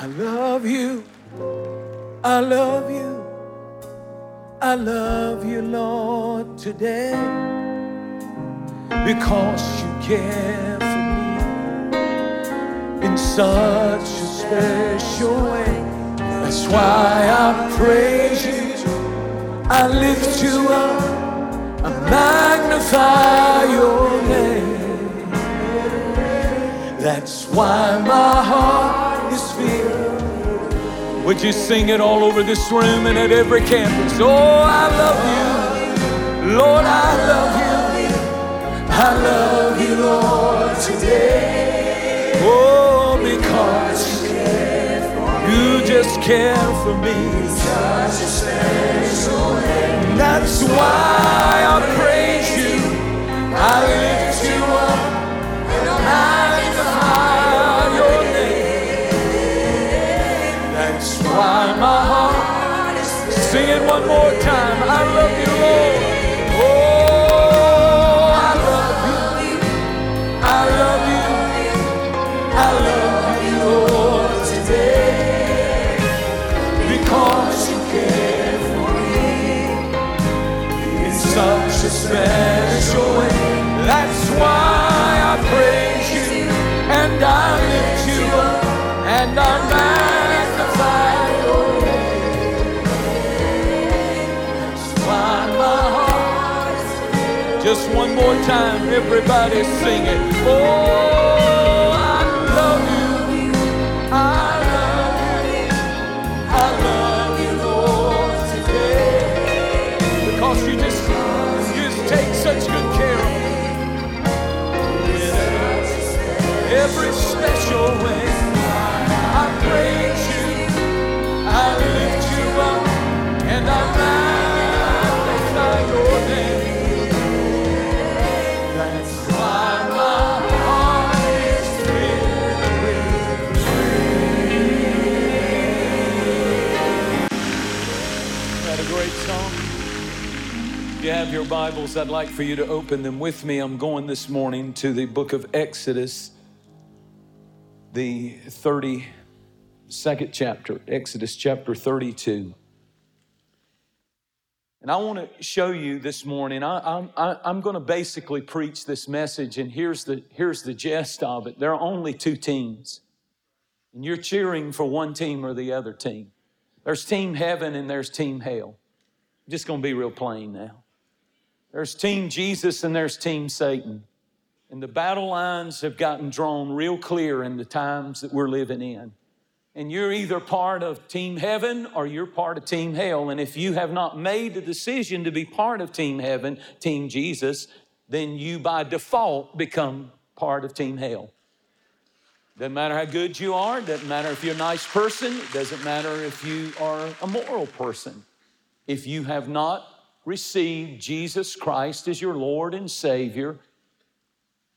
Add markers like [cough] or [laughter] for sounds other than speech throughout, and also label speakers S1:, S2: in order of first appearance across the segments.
S1: I love you. I love you. I love you, Lord, today because you care for me in such a special way. That's why I praise you. I lift you up. I magnify your name. That's why my heart is filled. Would you sing it all over this room and at every campus? Oh, I love you. Lord, I love you. I love you, Lord, today. Oh, because you just care for me. Such a special way. That's why I praise you. I lift why my heart is Sing it one more time. I love you, Lord. Oh, I love you. I love you. I love you, Lord, today. Because you care for me such a time, everybody sing it. Oh, I love you. I love you. I love you, Lord, today. Because you just, you just take such good care of me. Every special way. I praise you. I lift you up. And I you have your Bibles, I'd like for you to open them with me. I'm going this morning to the book of Exodus, the 32nd chapter, Exodus chapter 32. And I want to show you this morning, I, I'm going to basically preach this message, and here's the, here's the gist of it. There are only two teams, and you're cheering for one team or the other team. There's Team Heaven and there's Team Hell. Just going to be real plain now. There's Team Jesus and there's Team Satan. And the battle lines have gotten drawn real clear in the times that we're living in. And you're either part of Team Heaven or you're part of Team Hell. And if you have not made the decision to be part of Team Heaven, Team Jesus, then you by default become part of Team Hell. Doesn't matter how good you are, doesn't matter if you're a nice person, doesn't matter if you are a moral person. If you have not received Jesus Christ as your Lord and Savior,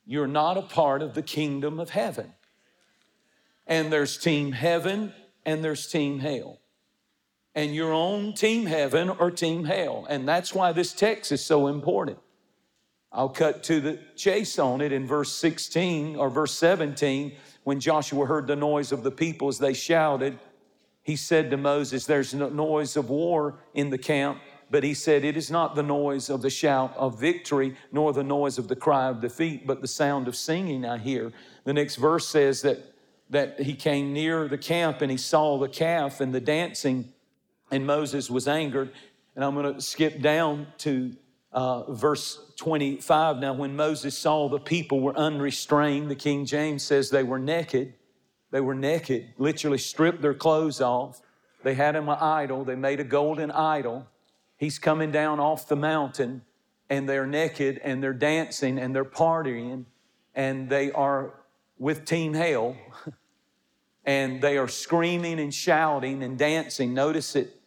S1: you're not a part of the kingdom of heaven. And there's team heaven and there's team hell. And you're on team heaven or team hell. And that's why this text is so important. I'll cut to the chase on it in verse 16 or verse 17. When Joshua heard the noise of the people as they shouted, he said to Moses, There's no noise of war in the camp, but he said, It is not the noise of the shout of victory, nor the noise of the cry of defeat, but the sound of singing I hear. The next verse says that, that he came near the camp and he saw the calf and the dancing, and Moses was angered. And I'm going to skip down to uh, verse 25. Now, when Moses saw the people were unrestrained, the King James says they were naked. They were naked, literally stripped their clothes off. They had him an idol. They made a golden idol. He's coming down off the mountain, and they're naked, and they're dancing, and they're partying, and they are with Team Hell, [laughs] and they are screaming and shouting and dancing. Notice it,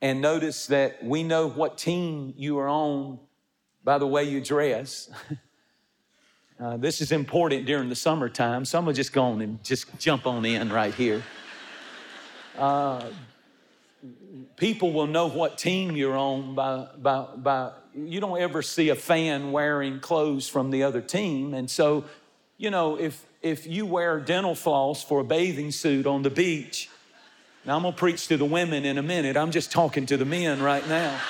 S1: and notice that we know what team you are on by the way you dress. [laughs] Uh, this is important during the summertime. Some will just go on and just jump on in right here. Uh, people will know what team you're on by, by, by, you don't ever see a fan wearing clothes from the other team. And so, you know, if, if you wear dental floss for a bathing suit on the beach Now, I'm to preach to the women in a minute. I'm just talking to the men right now.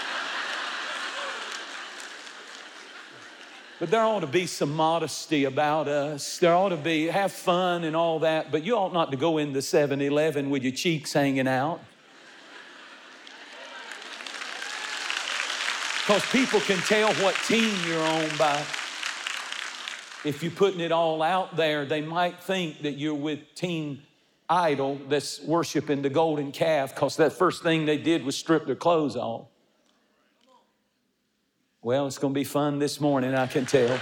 S1: But there ought to be some modesty about us. There ought to be, have fun and all that, but you ought not to go into 7 Eleven with your cheeks hanging out. Because people can tell what team you're on by. If you're putting it all out there, they might think that you're with Team Idol that's worshiping the golden calf, because that first thing they did was strip their clothes off. Well, it's going to be fun this morning, I can tell.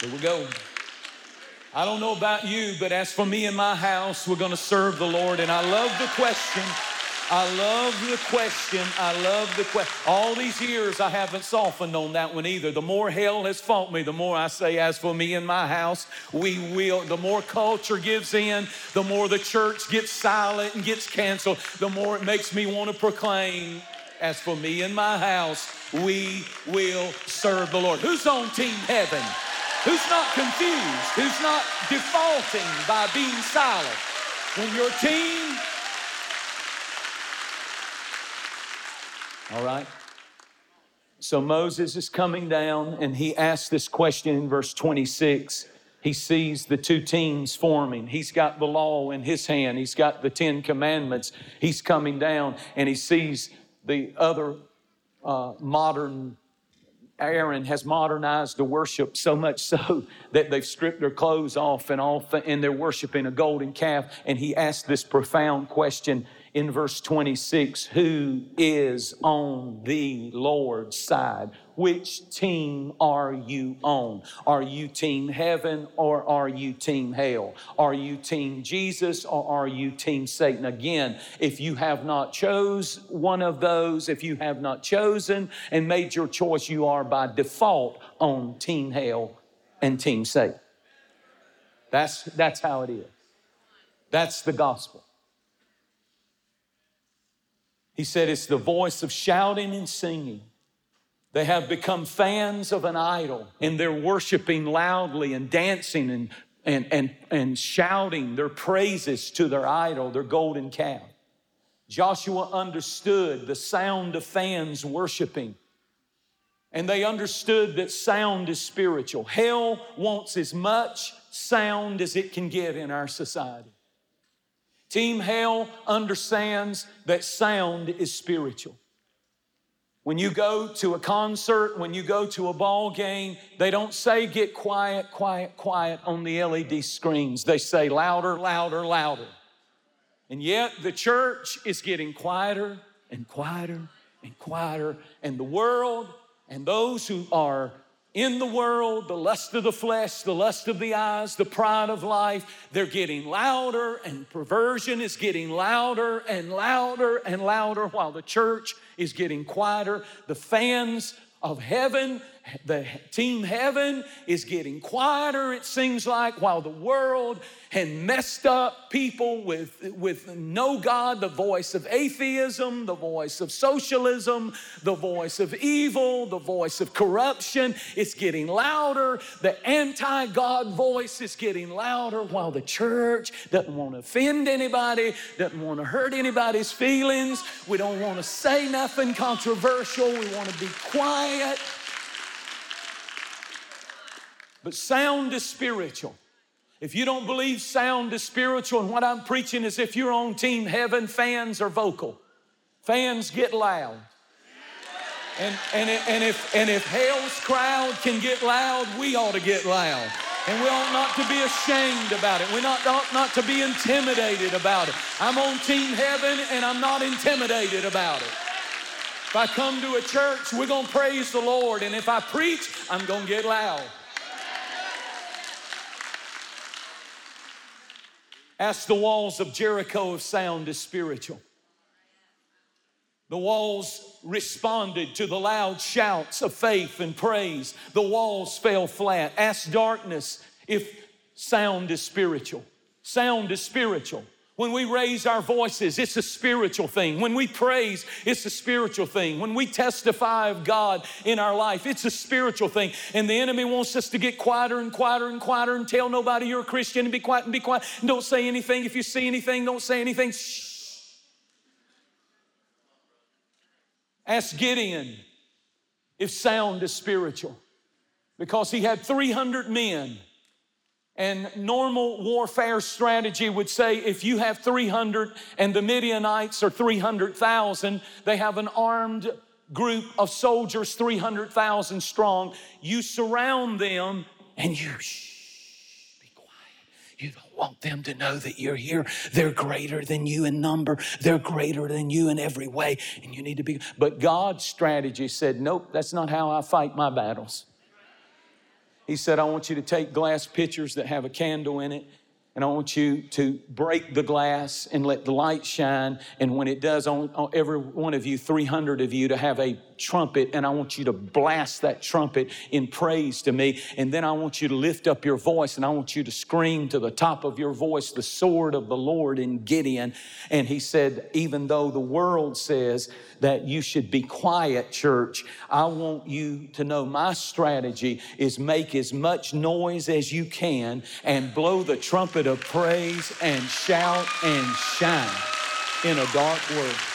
S1: Here we go. I don't know about you, but as for me and my house, we're going to serve the Lord. And I love the question. I love the question. I love the question. All these years, I haven't softened on that one either. The more hell has fought me, the more I say, as for me and my house, we will. The more culture gives in, the more the church gets silent and gets canceled, the more it makes me want to proclaim, as for me and my house, we will serve the Lord. Who's on team heaven? Who's not confused? Who's not defaulting by being silent? When your team, all right? So Moses is coming down and he asks this question in verse 26. He sees the two teams forming. He's got the law in his hand, he's got the Ten Commandments. He's coming down and he sees the other uh, modern Aaron has modernized the worship so much so [laughs] that they've stripped their clothes off and th- and they're worshiping a golden calf. And he asked this profound question in verse 26 Who is on the Lord's side? Which team are you on? Are you team heaven or are you team hell? Are you team Jesus or are you team Satan? Again, if you have not chose one of those, if you have not chosen and made your choice, you are by default on team hell and team Satan. That's, that's how it is. That's the gospel. He said it's the voice of shouting and singing. They have become fans of an idol and they're worshiping loudly and dancing and, and, and, and shouting their praises to their idol, their golden calf. Joshua understood the sound of fans worshiping. And they understood that sound is spiritual. Hell wants as much sound as it can get in our society. Team Hell understands that sound is spiritual. When you go to a concert, when you go to a ball game, they don't say get quiet, quiet, quiet on the LED screens. They say louder, louder, louder. And yet the church is getting quieter and quieter and quieter, and the world and those who are in the world, the lust of the flesh, the lust of the eyes, the pride of life, they're getting louder, and perversion is getting louder and louder and louder while the church is getting quieter. The fans of heaven the team heaven is getting quieter, it seems like, while the world and messed up people with, with no God, the voice of atheism, the voice of socialism, the voice of evil, the voice of corruption. It's getting louder. The anti God voice is getting louder while the church doesn't want to offend anybody, doesn't want to hurt anybody's feelings. We don't want to say nothing controversial. We want to be quiet. But sound is spiritual. If you don't believe sound is spiritual, and what I'm preaching is if you're on team heaven, fans are vocal. Fans get loud. And, and, and, if, and if hell's crowd can get loud, we ought to get loud. And we ought not to be ashamed about it. We ought not, not to be intimidated about it. I'm on team heaven and I'm not intimidated about it. If I come to a church, we're going to praise the Lord. And if I preach, I'm going to get loud. Ask the walls of Jericho if sound is spiritual. The walls responded to the loud shouts of faith and praise. The walls fell flat. Ask darkness if sound is spiritual. Sound is spiritual. When we raise our voices, it's a spiritual thing. When we praise, it's a spiritual thing. When we testify of God in our life, it's a spiritual thing. And the enemy wants us to get quieter and quieter and quieter and tell nobody you're a Christian and be quiet and be quiet and don't say anything. If you see anything, don't say anything. Shh. Ask Gideon if sound is spiritual because he had 300 men and normal warfare strategy would say if you have 300 and the Midianites are 300,000, they have an armed group of soldiers, 300,000 strong. You surround them and you shh, be quiet. You don't want them to know that you're here. They're greater than you in number. They're greater than you in every way. And you need to be. But God's strategy said, nope, that's not how I fight my battles. He said, I want you to take glass pitchers that have a candle in it and I want you to break the glass and let the light shine. And when it does, want every one of you, 300 of you, to have a trumpet. And I want you to blast that trumpet in praise to me. And then I want you to lift up your voice and I want you to scream to the top of your voice the sword of the Lord in Gideon. And he said, even though the world says that you should be quiet, church, I want you to know my strategy is make as much noise as you can and blow the trumpet of praise and shout and shine in a dark world.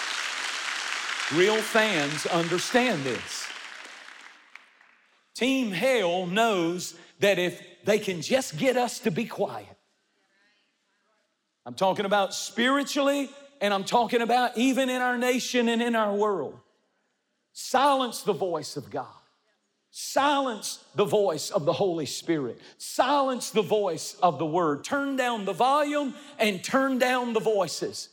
S1: Real fans understand this. Team Hell knows that if they can just get us to be quiet, I'm talking about spiritually, and I'm talking about even in our nation and in our world. Silence the voice of God. Silence the voice of the Holy Spirit. Silence the voice of the Word. Turn down the volume and turn down the voices.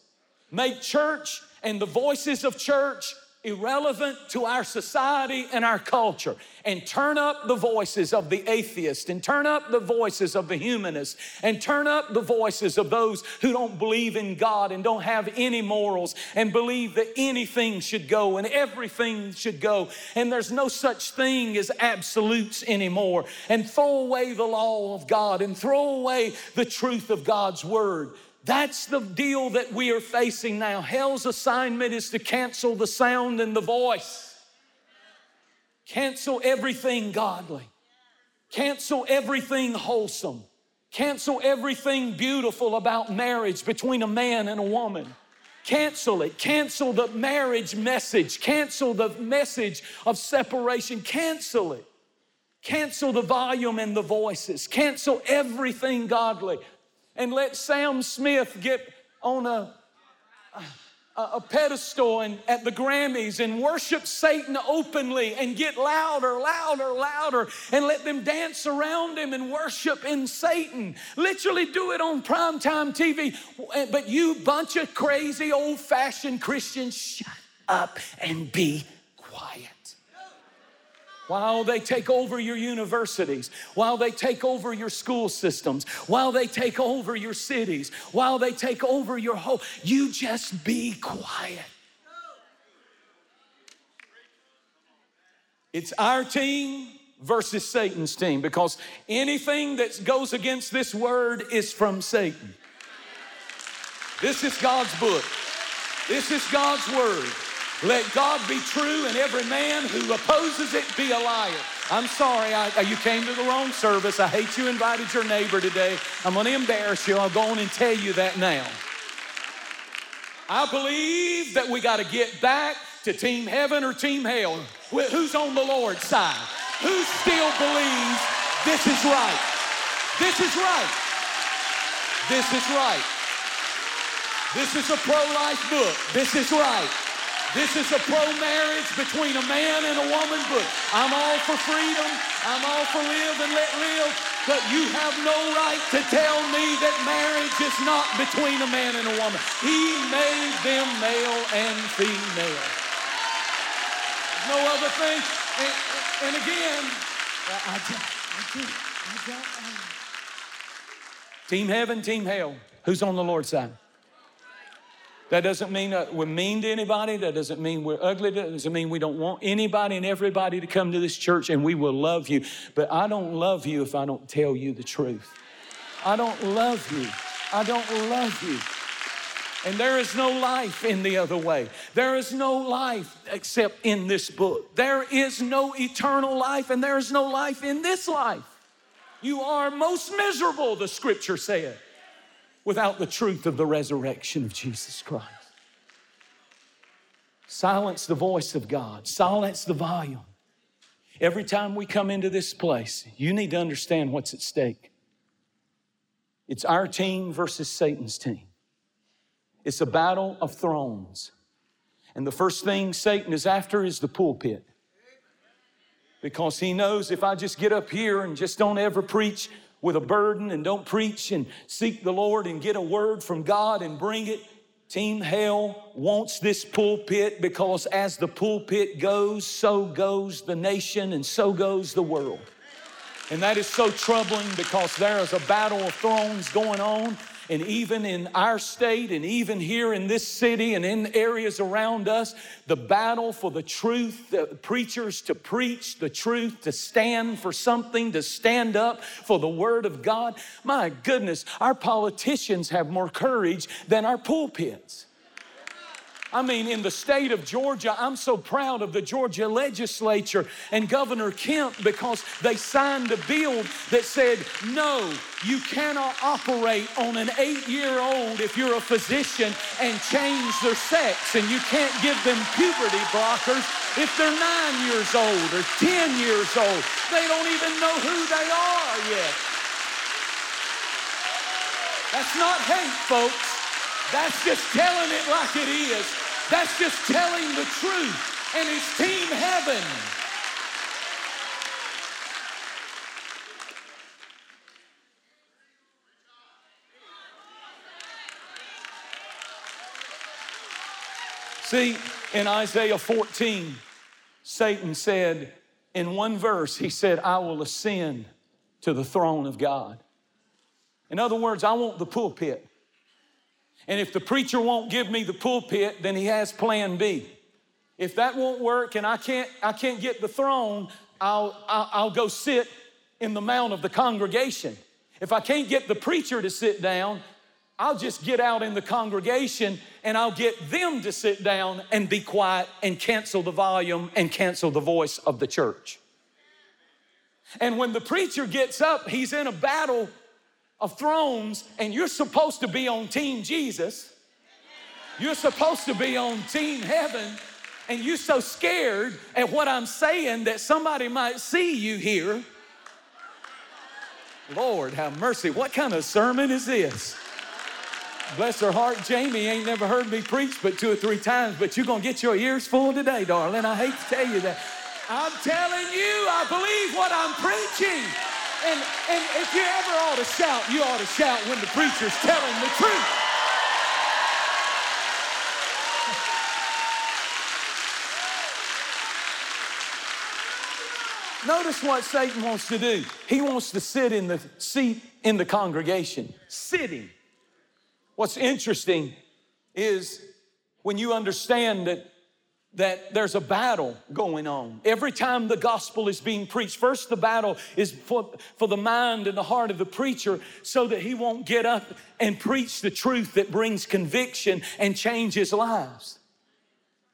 S1: Make church and the voices of church irrelevant to our society and our culture. And turn up the voices of the atheist and turn up the voices of the humanist and turn up the voices of those who don't believe in God and don't have any morals and believe that anything should go and everything should go. And there's no such thing as absolutes anymore. And throw away the law of God and throw away the truth of God's word that's the deal that we are facing now. Hell's assignment is to cancel the sound and the voice, cancel everything godly, cancel everything wholesome, cancel everything beautiful about marriage between a man and a woman. Cancel it. Cancel the marriage message. Cancel the message of separation. Cancel it. Cancel the volume and the voices. Cancel everything godly and let Sam Smith get on a, a, a pedestal and at the Grammys and worship Satan openly and get louder, louder, louder, and let them dance around him and worship in Satan. Literally do it on primetime TV. But you bunch of crazy old fashioned Christians, shut up and be quiet while they take over your universities, while they take over your school systems, while they take over your cities, while they take over your whole, you just be quiet. It's our team versus Satan's team because anything that goes against this word is from Satan. This is God's book. This is God's word. Let God be true and every man who opposes it be a liar. I'm sorry, I, uh, you came to the wrong service. I hate you invited your neighbor today. I'm going to embarrass you. I'll go on and tell you that now. I believe that we got to get back to Team Heaven or Team Hell. Who's on the Lord's side? Who still believes this is right? This is right. This is right. This is a pro life book. This is right. This is a pro marriage between a man and a woman but I'm all for freedom. I'm all for live and let live. But you have no right to tell me that marriage is not between a man and a woman. He made them male and female. There's no other thing. And, and again, I, I, I, I, um, Team heaven, team hell. Who's on the Lord's side? That doesn't mean uh, we're mean to anybody. That doesn't mean we're ugly. That doesn't mean we don't want anybody and everybody to come to this church and we will love you. But I don't love you if I don't tell you the truth. I don't love you. I don't love you. And there is no life in the other way. There is no life except in this book. There is no eternal life and there is no life in this life. You are most miserable, the scripture said without the truth of the resurrection of Jesus Christ. Silence the voice of God, silence the volume. Every time we come into this place, you need to understand what's at stake. It's our team versus Satan's team. It's a battle of thrones. And the first thing Satan is after is the pulpit. Because he knows if I just get up here and just don't ever preach with a burden and don't preach and seek the Lord and get a word from God and bring it, Team Hell wants this pulpit because as the pulpit goes, so goes the nation and so goes the world. And that is so troubling because there is a battle of thrones going on. And even in our state, and even here in this city and in areas around us, the battle for the truth, the preachers to preach the truth, to stand for something, to stand up for the Word of God. My goodness, our politicians have more courage than our pulpits. I mean, in the state of Georgia, I'm so proud of the Georgia legislature and Governor Kemp because they signed a bill that said, no, you cannot operate on an eight year old if you're a physician and change their sex, and you can't give them puberty blockers if they're nine years old or 10 years old. They don't even know who they are yet. That's not hate, folks. That's just telling it like it is. That's just telling the truth. And it's Team Heaven. See, in Isaiah 14, Satan said, in one verse, he said, I will ascend to the throne of God. In other words, I want the pulpit. And if the preacher won't give me the pulpit, then he has plan B. If that won't work and I can't, I can't get the throne, I'll, I'll, I'll go sit in the mount of the congregation. If I can't get the preacher to sit down, I'll just get out in the congregation and I'll get them to sit down and be quiet and cancel the volume and cancel the voice of the church. And when the preacher gets up, he's in a battle of thrones, and you're supposed to be on Team Jesus. You're supposed to be on Team Heaven, and you're so scared at what I'm saying that somebody might see you here. Lord, have mercy. What kind of sermon is this? Bless her heart, Jamie ain't never heard me preach but two or three times, but you're gonna get your ears full today, darling. I hate to tell you that. I'm telling you, I believe what I'm preaching. And, and if you ever ought to shout, you ought to shout when the preacher's telling the truth. [laughs] Notice what Satan wants to do. He wants to sit in the seat in the congregation, sitting. What's interesting is when you understand that that there's a battle going on. Every time the gospel is being preached, first the battle is for, for the mind and the heart of the preacher so that he won't get up and preach the truth that brings conviction and changes lives.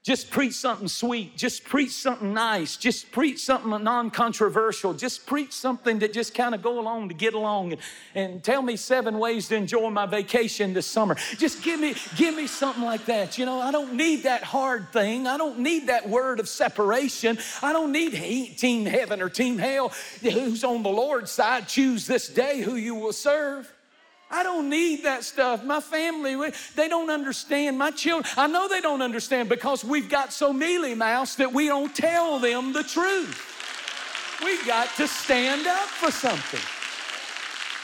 S1: Just preach something sweet. Just preach something nice. Just preach something non-controversial. Just preach something that just kind of go along to get along and, and tell me seven ways to enjoy my vacation this summer. Just give me, give me something like that. You know, I don't need that hard thing. I don't need that word of separation. I don't need team heaven or team hell. Who's on the Lord's side, choose this day who you will serve. I don't need that stuff. My family, they don't understand. My children, I know they don't understand because we've got so mealy mouse that we don't tell them the truth. We've got to stand up for something.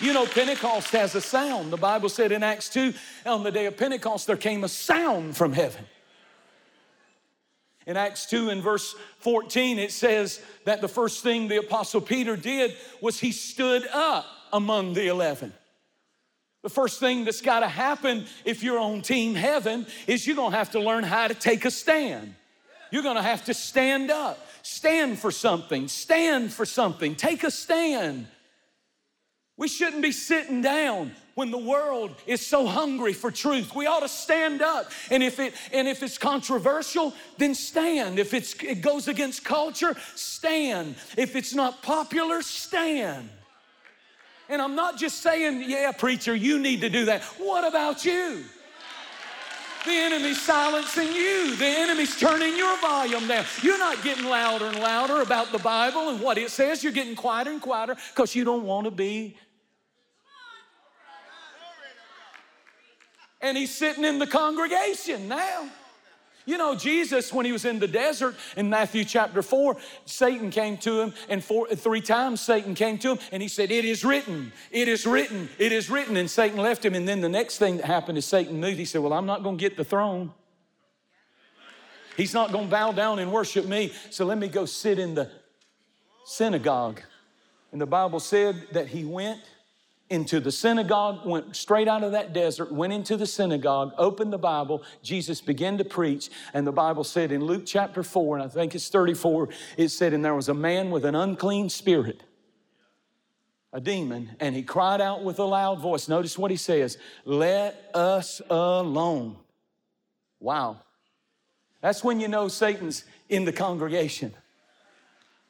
S1: You know, Pentecost has a sound. The Bible said in Acts 2, on the day of Pentecost, there came a sound from heaven. In Acts 2 and verse 14, it says that the first thing the Apostle Peter did was he stood up among the eleven. The first thing that's got to happen if you're on Team Heaven is you're going to have to learn how to take a stand. You're going to have to stand up, stand for something, stand for something, take a stand. We shouldn't be sitting down when the world is so hungry for truth. We ought to stand up. And if it and if it's controversial, then stand. If it's it goes against culture, stand. If it's not popular, stand. And I'm not just saying, yeah, preacher, you need to do that. What about you? The enemy's silencing you. The enemy's turning your volume down. You're not getting louder and louder about the Bible and what it says. You're getting quieter and quieter because you don't want to be. And he's sitting in the congregation now. You know, Jesus, when he was in the desert in Matthew chapter 4, Satan came to him, and four, three times Satan came to him, and he said, It is written, it is written, it is written. And Satan left him. And then the next thing that happened is Satan moved. He said, Well, I'm not going to get the throne. He's not going to bow down and worship me. So let me go sit in the synagogue. And the Bible said that he went into the synagogue, went straight out of that desert, went into the synagogue, opened the Bible. Jesus began to preach, and the Bible said in Luke chapter 4, and I think it's 34, it said, And there was a man with an unclean spirit, a demon, and he cried out with a loud voice. Notice what he says Let us alone. Wow. That's when you know Satan's in the congregation.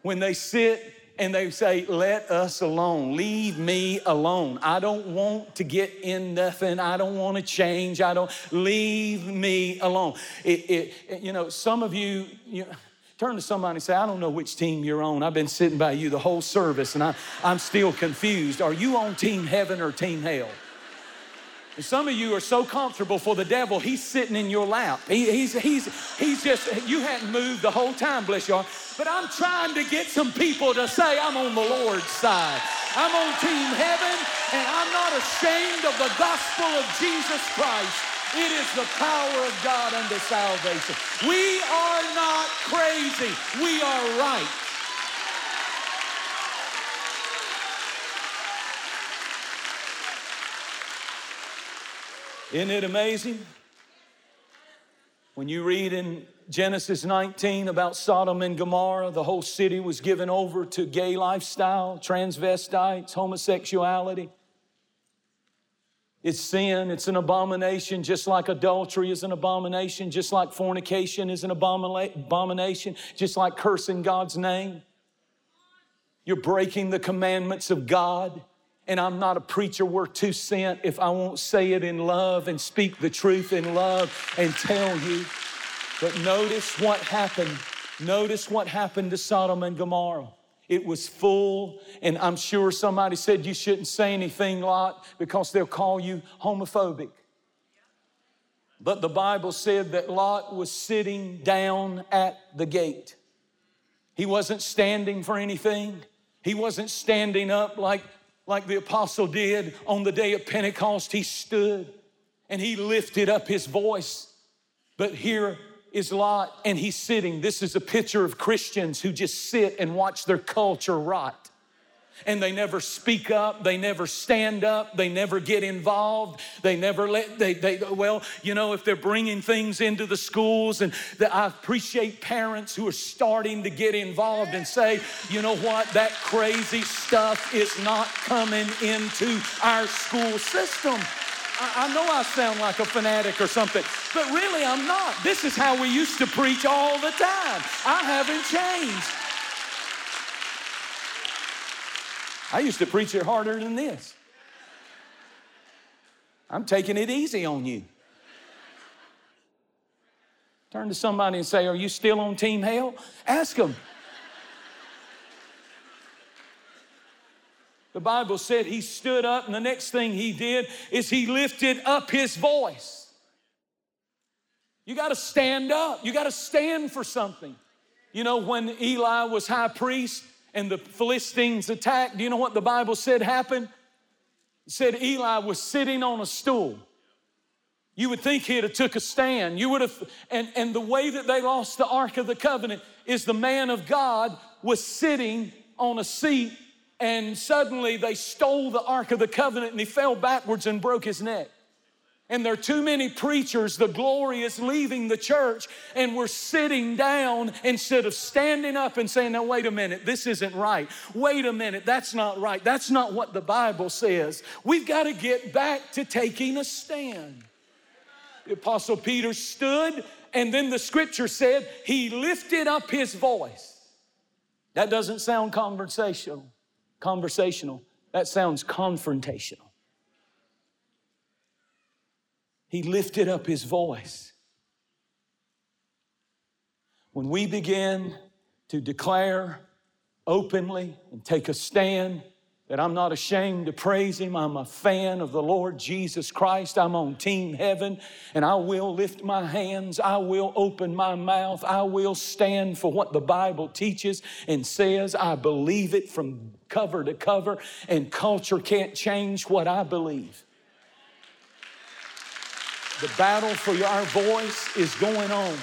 S1: When they sit and they say, Let us alone. Leave me alone. I don't want to get in nothing. I don't want to change. I don't, leave me alone. It, it, you know, some of you, you turn to somebody and say, I don't know which team you're on. I've been sitting by you the whole service and I, I'm still confused. Are you on team heaven or team hell? And some of you are so comfortable for the devil, he's sitting in your lap. He, he's, he's, he's just, you hadn't moved the whole time, bless your heart. But I'm trying to get some people to say, I'm on the Lord's side. I'm on team heaven, and I'm not ashamed of the gospel of Jesus Christ. It is the power of God unto salvation. We are not crazy, we are right. Isn't it amazing? When you read in Genesis 19 about Sodom and Gomorrah, the whole city was given over to gay lifestyle, transvestites, homosexuality. It's sin, it's an abomination, just like adultery is an abomination, just like fornication is an abomination, just like cursing God's name. You're breaking the commandments of God and I'm not a preacher worth two cents if I won't say it in love and speak the truth in love and tell you. But notice what happened. Notice what happened to Sodom and Gomorrah. It was full, and I'm sure somebody said you shouldn't say anything, Lot, because they'll call you homophobic. But the Bible said that Lot was sitting down at the gate. He wasn't standing for anything. He wasn't standing up like like the apostle did on the day of Pentecost. He stood and he lifted up his voice. But here is Lot, and he's sitting. This is a picture of Christians who just sit and watch their culture rot and they never speak up they never stand up they never get involved they never let they, they well you know if they're bringing things into the schools and the, i appreciate parents who are starting to get involved and say you know what that crazy stuff is not coming into our school system I, know I sound like a fanatic or something, but really I'm not. This is how we used to preach all the time. I haven't changed. I used to preach it harder than this. I'm taking it easy on you. Turn to somebody and say, Are you still on Team Hell? Ask them. The Bible said he stood up, and the next thing he did is he lifted up his voice. You got to stand up, you got to stand for something. You know, when Eli was high priest, and the Philistines attacked, do you know what the Bible said happened? It said Eli was sitting on a stool. You would think he'd have took a stand. You would have, and, and the way that they lost the Ark of the Covenant is the man of God was sitting on a seat and suddenly they stole the Ark of the Covenant and he fell backwards and broke his neck. And there are too many preachers, the glory is leaving the church, and we're sitting down instead of standing up and saying, Now, wait a minute, this isn't right. Wait a minute, that's not right. That's not what the Bible says. We've got to get back to taking a stand. The Apostle Peter stood, and then the scripture said, He lifted up his voice. That doesn't sound conversational. Conversational. That sounds confrontational. He lifted up his voice. When we begin to declare openly and take a stand that I'm not ashamed to praise Him. I'm a fan of the Lord Jesus Christ. I'm on Team Heaven, and I will lift my hands. I will open my mouth. I will stand for what the Bible teaches and says. I believe it from cover to cover, and culture can't change what I believe. The battle for our voice is going on.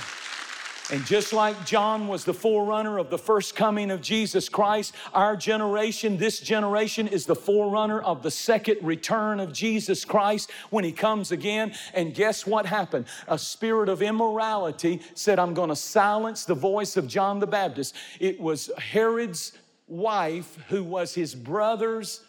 S1: And just like John was the forerunner of the first coming of Jesus Christ, our generation, this generation, is the forerunner of the second return of Jesus Christ when he comes again. And guess what happened? A spirit of immorality said, I'm going to silence the voice of John the Baptist. It was Herod's wife, who was his brother's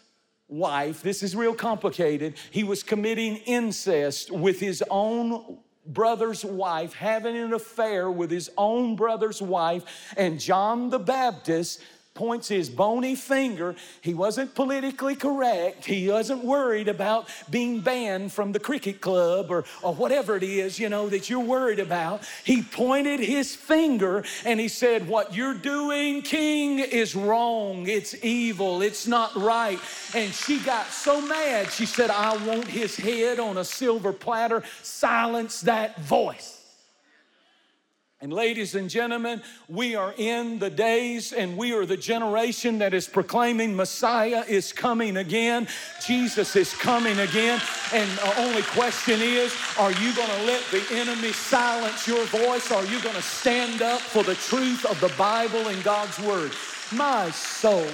S1: wife. This is real complicated. He was committing incest with his own brother's wife, having an affair with his own brother's wife, and John the Baptist points his bony finger. He wasn't politically correct. He wasn't worried about being banned from the cricket club or, or whatever it is, you know, that you're worried about. He pointed his finger and he said, What you're doing, King, is wrong. It's evil. It's not right. And she got so mad, she said, I want his head on a silver platter. Silence that voice. And ladies and gentlemen, we are in the days and we are the generation that is proclaiming Messiah is coming again. Jesus is coming again. And the only question is, are you going to let the enemy silence your voice? Are you going to stand up for the truth of the Bible and God's word? My soul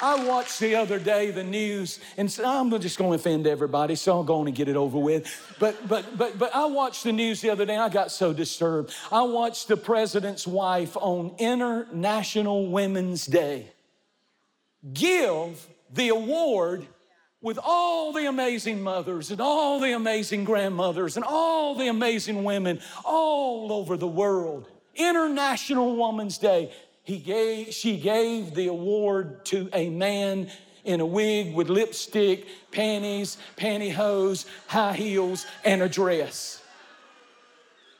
S1: I watched the other day the news and said, I'm just going to offend everybody, so I'm going to get it over with. But, but, but, but I watched the news the other day. I got so disturbed. I watched the president's wife on International Women's Day give the award with all the amazing mothers and all the amazing grandmothers and all the amazing women all over the world. International Women's Day he gave, she gave the award to a man in a wig with lipstick, panties, pantyhose, high heels, and a dress.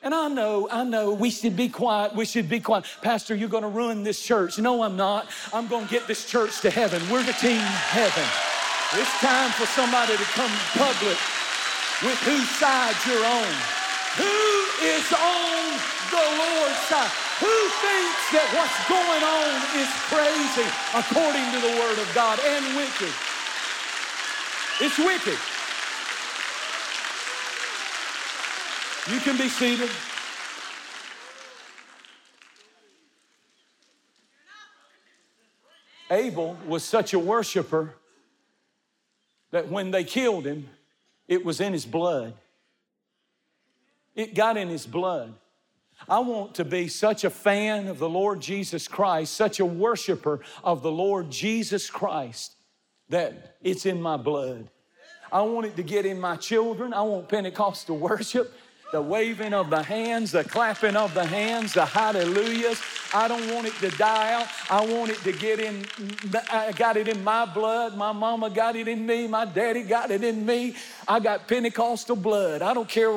S1: And I know, I know, we should be quiet. We should be quiet. Pastor, you're going to ruin this church. No, I'm not. I'm going to get this church to heaven. We're the team heaven. It's time for somebody to come public with whose side you're on. Who is on the Lord's side? Who thinks that what's going on is crazy according to the Word of God and wicked? It's wicked. You can be seated. Abel was such a worshiper that when they killed him, it was in his blood. It got in his blood. I want to be such a fan of the Lord Jesus Christ, such a worshiper of the Lord Jesus Christ, that it's in my blood. I want it to get in my children. I want Pentecostal [laughs] worship the waving of the hands, the clapping of the hands, the hallelujahs. I don't want it to die out. I want it to get in. I got it in my blood. My mama got it in me. My daddy got it in me. I got Pentecostal blood. I don't care.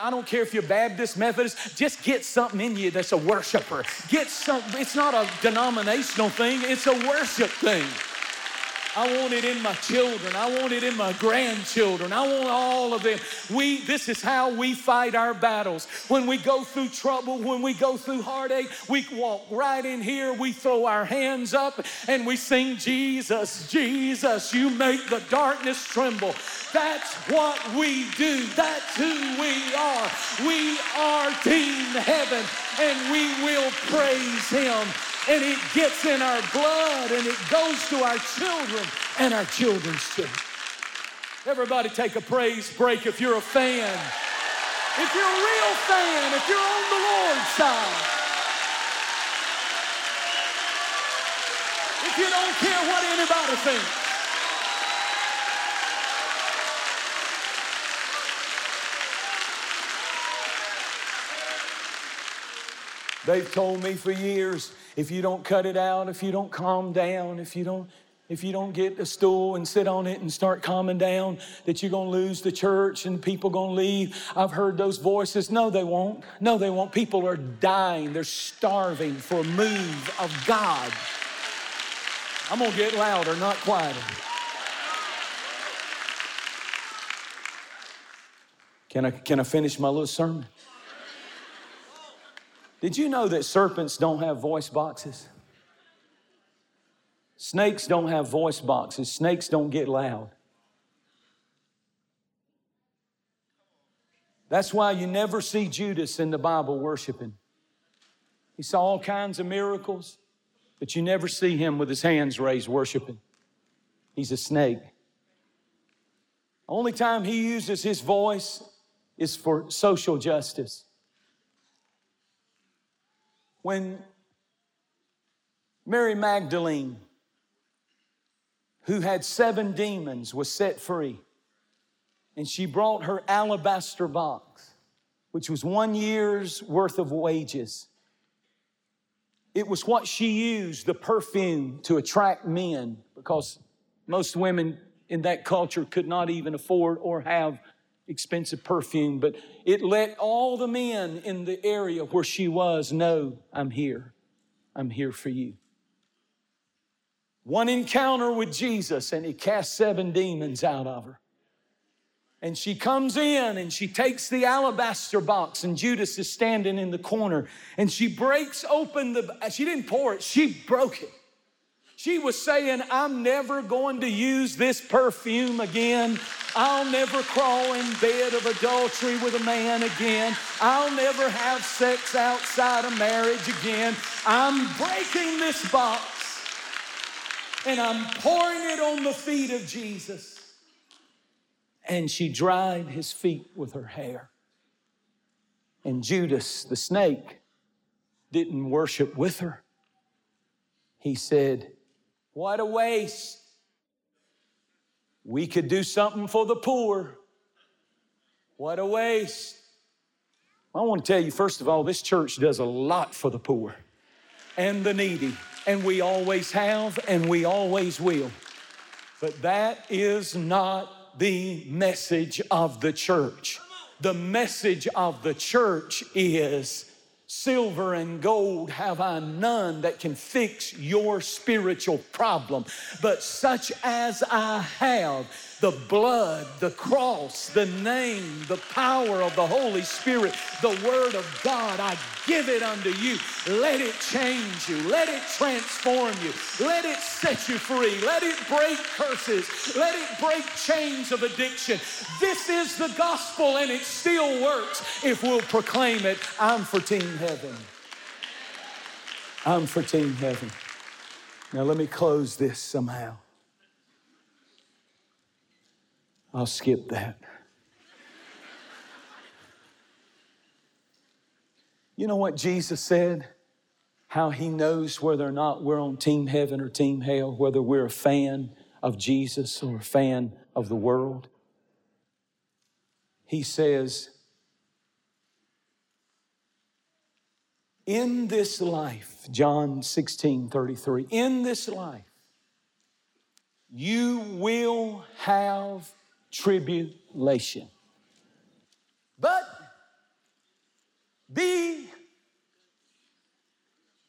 S1: I don't care if you're Baptist, Methodist. Just get something in you that's a worshiper. Get some. It's not a denominational thing. It's a worship thing. I want it in my children. I want it in my grandchildren. I want all of them. We, this is how we fight our battles. When we go through trouble, when we go through heartache, we walk right in here, we throw our hands up and we sing, Jesus, Jesus, you make the darkness tremble. That's what we do. That's who we are. We are Team Heaven and we will praise Him and it gets in our blood and it goes to our children and our children's children. Everybody take a praise break if you're a fan. If you're a real fan, if you're on the Lord's side. If you don't care what anybody thinks. They've told me for years if you don't cut it out, if you don't calm down, if you don't, if you don't get a stool and sit on it and start calming down, that you're going to lose the church and people going to leave. I've heard those voices. No, they won't. No, they won't. People are dying. They're starving for a move of God. I'm going to get louder, not quieter. Can I, can I finish my little sermon? Did you know that serpents don't have voice boxes? Snakes don't have voice boxes, snakes don't get loud. That's why you never see Judas in the Bible worshiping. He saw all kinds of miracles, but you never see him with his hands raised worshiping. He's a snake. Only time he uses his voice is for social justice. When Mary Magdalene who had seven demons was set free. And she brought her alabaster box, which was one year's worth of wages. It was what she used, the perfume, to attract men because most women in that culture could not even afford or have expensive perfume. But it let all the men in the area where she was know, I'm here. I'm here for you one encounter with Jesus and he cast seven demons out of her. And she comes in and she takes the alabaster box, and Judas is standing in the corner. And she breaks open the, she didn't pour it, she broke it. She was saying, I'm never going to use this perfume again. I'll never crawl in bed of adultery with a man again. I'll never have sex outside of marriage again. I'm breaking this box and I'm pouring it on the feet of Jesus. And she dried his feet with her hair. And Judas, the snake, didn't worship with her. He said, What a waste. We could do something for the poor. What a waste. I want to tell you, first of all, this church does a lot for the poor and the needy and we always have, and we always will. But that is not the message of the church. The message of the church is Silver and gold have I none that can fix your spiritual problem, but such as I have the blood, the cross, the name, the power of the Holy Spirit, the Word of God. I give it unto you. Let it change you. Let it transform you. Let it set you free. Let it break curses. Let it break chains of addiction. This is the gospel and it still works if we'll proclaim it. I'm for Team Heaven. I'm for Team Heaven. Now, let me close this somehow. I'll skip that. You know what Jesus said? How he knows whether or not we're on team heaven or team hell, whether we're a fan of Jesus or a fan of the world. He says, In this life, John 16 33, in this life, you will have tribulation. But be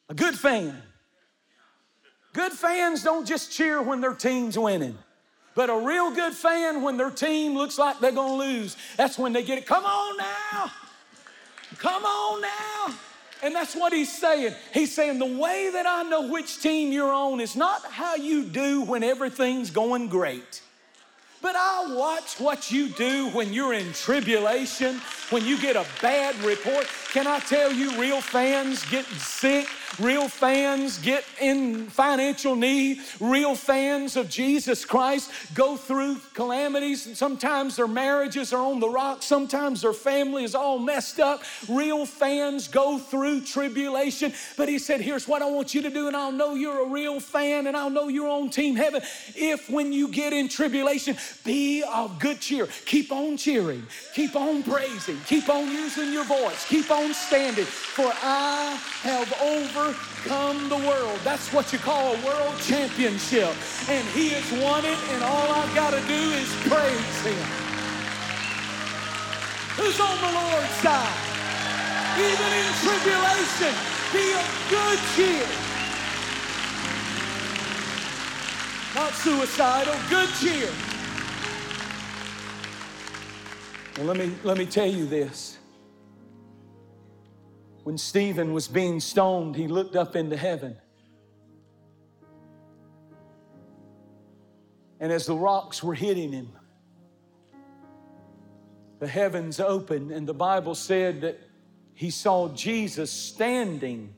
S1: a good fan. Good fans don't just cheer when their team's winning. But a real good fan, when their team looks like they're gonna lose, that's when they get it. Come on now! Come on now! And that's what he's saying. He's saying the way that I know which team you're on is not how you do when everything's going great. But I watch what you do when you're in tribulation, when you get a bad report. Can I tell you, real fans get sick Real fans get in financial need. Real fans of Jesus Christ go through calamities. And sometimes their marriages are on the rocks. Sometimes their family is all messed up. Real fans go through tribulation. But he said, Here's what I want you to do, and I'll know you're a real fan, and I'll know you're on Team Heaven. If when you get in tribulation, be of good cheer. Keep on cheering. Keep on praising. Keep on using your voice. Keep on standing, for I have overcome the world. That's what you call a world championship. And He has won it, and all I've got to do is praise Him. Who's on the Lord's side? Even in tribulation, be of good cheer. Not suicidal, good cheer. Well, let me, let me tell you this. When Stephen was being stoned, he looked up into heaven. And as the rocks were hitting him, the heavens opened, and the Bible said that he saw Jesus standing.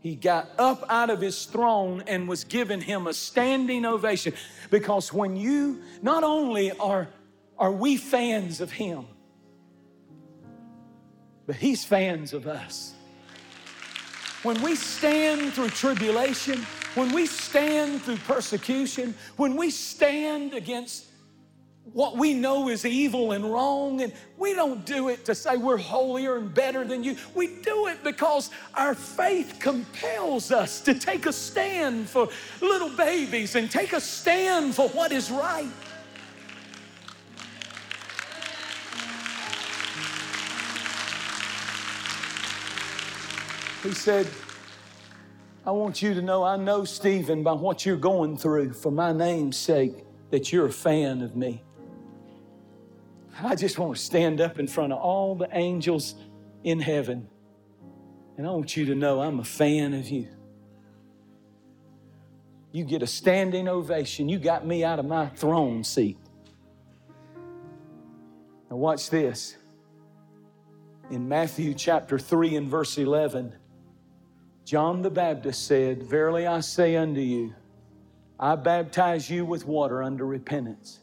S1: He got up out of his throne and was giving him a standing ovation. Because when you not only are are we fans of Him? But He's fans of us. When we stand through tribulation, when we stand through persecution, when we stand against what we know is evil and wrong, and we don't do it to say we're holier and better than you. We do it because our faith compels us to take a stand for little babies and take a stand for what is right. He said, I want you to know I know, Stephen, by what you're going through for my name's sake, that you're a fan of me. I just want to stand up in front of all the angels in heaven, and I want you to know I'm a fan of you. You get a standing ovation. You got me out of my throne seat. Now, watch this. In Matthew chapter 3 and verse 11, John the Baptist said, Verily I say unto you, I baptize you with water unto repentance.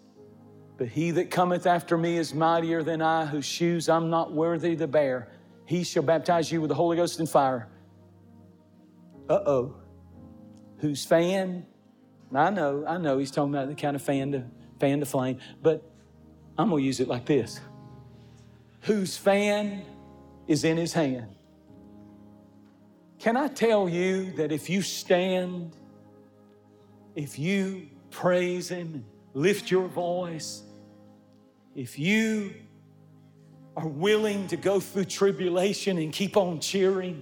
S1: But he that cometh after me is mightier than I, whose shoes I'm not worthy to bear. He shall baptize you with the Holy Ghost and fire. Uh oh. Whose fan? I know, I know he's talking about the kind of fan to fan to flame, but I'm gonna use it like this. Whose fan is in his hand. Can I tell you that if you stand, if you praise Him, lift your voice, if you are willing to go through tribulation and keep on cheering,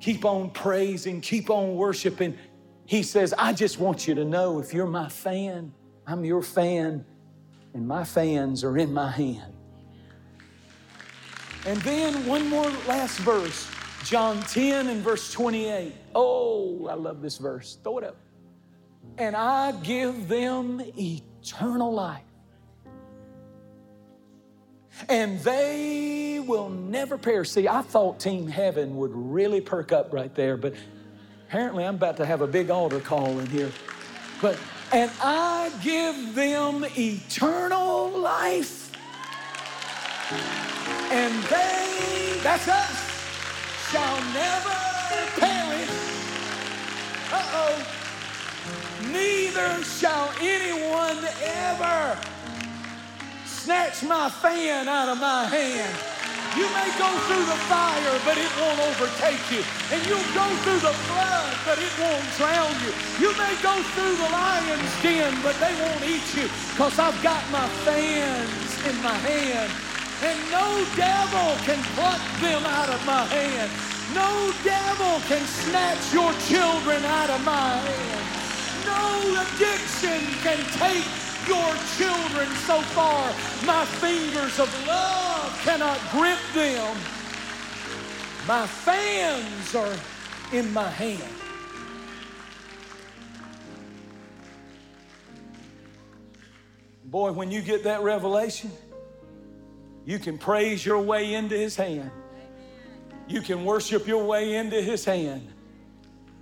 S1: keep on praising, keep on worshiping, He says, I just want you to know if you're my fan, I'm your fan, and my fans are in my hand. And then one more last verse. John 10 and verse 28. Oh, I love this verse. Throw it up. And I give them eternal life. And they will never perish. See, I thought Team Heaven would really perk up right there, but apparently I'm about to have a big altar call in here. But, and I give them eternal life. And they, that's us shall never perish. Uh oh. Neither shall anyone ever snatch my fan out of my hand. You may go through the fire, but it won't overtake you. And you'll go through the flood, but it won't drown you. You may go through the lion's den, but they won't eat you because I've got my fans in my hand and no devil can pluck them out of my hand. No devil can snatch your children out of my hand. No addiction can take your children so far. My fingers of love cannot grip them. My fans are in my hand. Boy, when you get that revelation, you can praise your way into His hand. You can worship your way into His hand.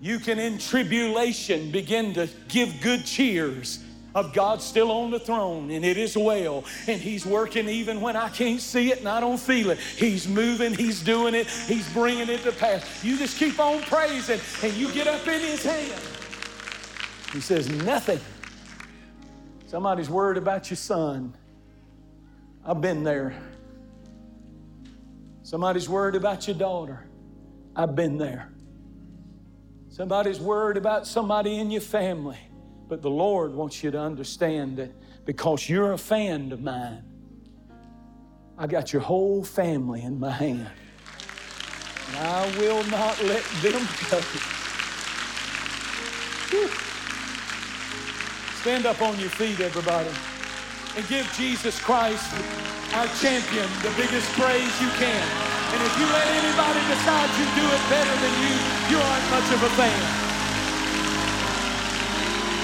S1: You can, in tribulation, begin to give good cheers of God still on the throne, and it is well. And He's working even when I can't see it and I don't feel it. He's moving, He's doing it, He's bringing it to pass. You just keep on praising, and you get up in His hand. He says, Nothing. Somebody's worried about your son. I've been there. Somebody's worried about your daughter. I've been there. Somebody's worried about somebody in your family. But the Lord wants you to understand that because you're a fan of mine, I got your whole family in my hand. And I will not let them go. Stand up on your feet, everybody, and give Jesus Christ our champion, the biggest praise you can. And if you let anybody decide you do it better than you, you aren't much of a fan.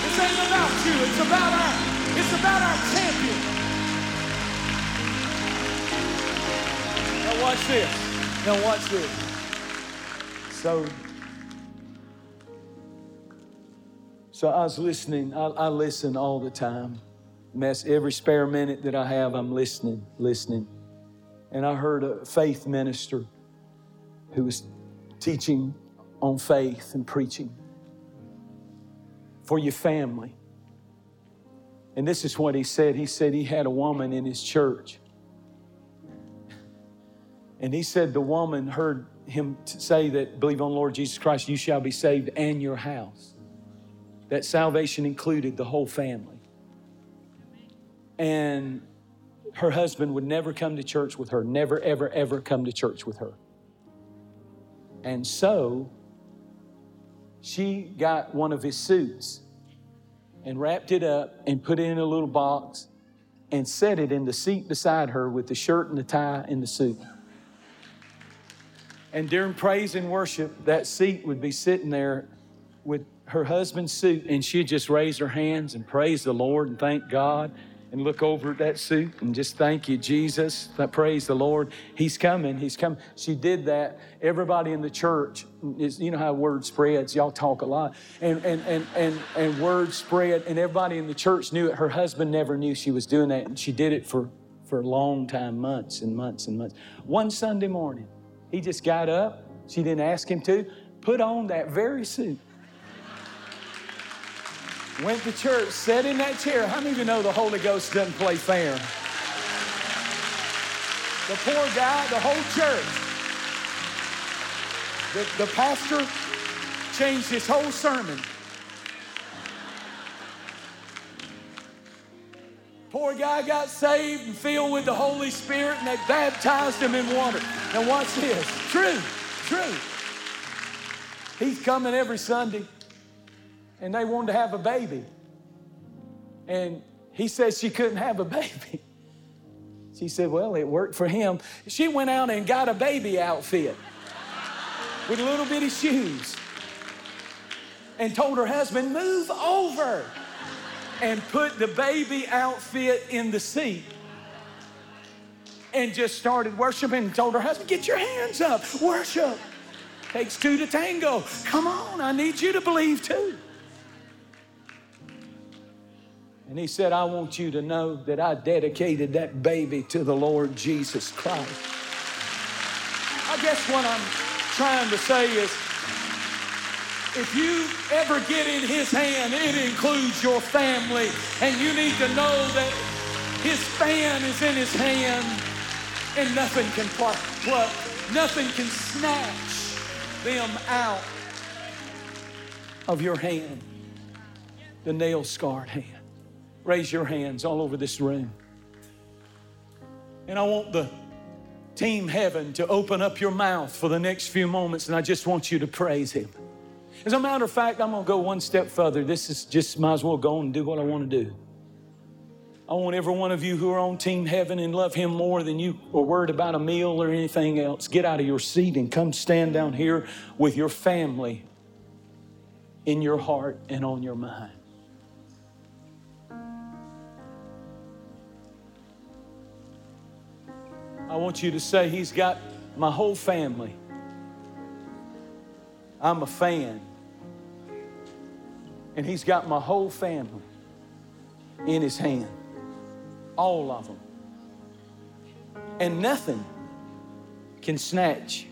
S1: This ain't about you, it's about our, it's about our champion. Now watch this. Now watch this. So, so I was listening. I, I listen all the time mess every spare minute that I have, I'm listening, listening. And I heard a faith minister who was teaching on faith and preaching for your family. And this is what he said. He said he had a woman in his church. And he said the woman heard him say that, believe on Lord Jesus Christ, you shall be saved and your house. That salvation included the whole family. And her husband would never come to church with her, never, ever, ever come to church with her. And so she got one of his suits and wrapped it up and put it in a little box and set it in the seat beside her with the shirt and the tie and the suit. And during praise and worship, that seat would be sitting there with her husband's suit, and she'd just raise her hands and praise the Lord and thank God and look over at that suit and just thank you, Jesus. Praise the Lord. He's coming. He's coming. She did that. Everybody in the church is, you know how word spreads. Y'all talk a lot. And and and and and word spread, and everybody in the church knew it. Her husband never knew she was doing that, and she did it for for a long time, months and months and months. One Sunday morning, he just got up. She didn't ask him to. Put on that very suit went to church, sat in that chair. How many of you know the Holy Ghost doesn't play fair? The poor guy, the whole church, the, the pastor changed his whole sermon. Poor guy got saved and filled with the Holy Spirit, and they baptized him in water. Now, watch this. True, true. He's coming every Sunday and they wanted to have a baby. And he said she couldn't have a [laughs] baby. She said, Well, it worked for him. She went out and got a baby outfit [laughs] with little bitty shoes and told her husband, Move over and put the baby outfit in the seat and just started worshiping and told her husband, Get your hands up, worship. Takes two to tango. Come on, I need you to believe too. And he said, I want you to know that I dedicated that baby to the Lord Jesus Christ. I guess what I'm trying to say is if you ever get in his hand, it includes your family. And you need to know that his fan is in his hand and nothing can pluck, pluck nothing can snatch them out of your hand, the nail scarred hand. Raise your hands all over this room. And I want the team heaven to open up your mouth for the next few moments, and I just want you to praise Him. As a matter of fact, I'm going to go one step further. This is just might as well go and do what I want to do. I want every one of you who are on Team Heaven and love Him more than you are worried about a meal or anything else, get out of your seat and come stand down here with your family in your heart and on your mind. I want you to say, He's got my whole family. I'm a fan. And He's got my whole family in His hand. All of them. And nothing can snatch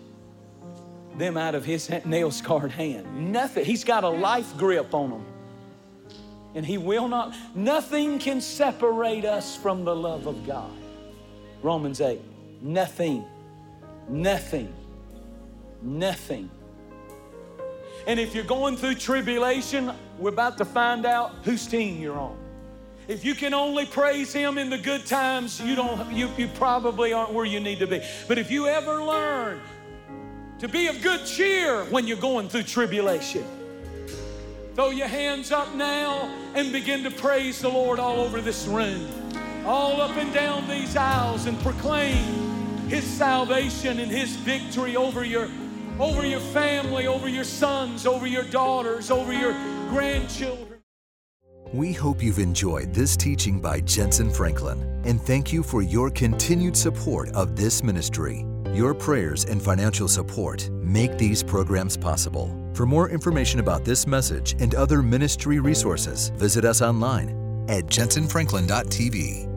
S1: them out of His [laughs] nail scarred hand. Nothing. He's got a life grip on them. And He will not, nothing can separate us from the love of God. Romans 8. Nothing. Nothing. Nothing. And if you're going through tribulation, we're about to find out whose team you're on. If you can only praise him in the good times, you don't you, you probably aren't where you need to be. But if you ever learn to be of good cheer when you're going through tribulation, throw your hands up now and begin to praise the Lord all over this room, all up and down these aisles, and proclaim his salvation and his victory over your over your family, over your sons, over your daughters, over your grandchildren.
S2: We hope you've enjoyed this teaching by Jentezen Franklin and thank you for your continued support of this ministry. Your prayers and financial support make these programs possible. For more information about this message and other ministry resources, visit us online at jentezenfranklin.tv.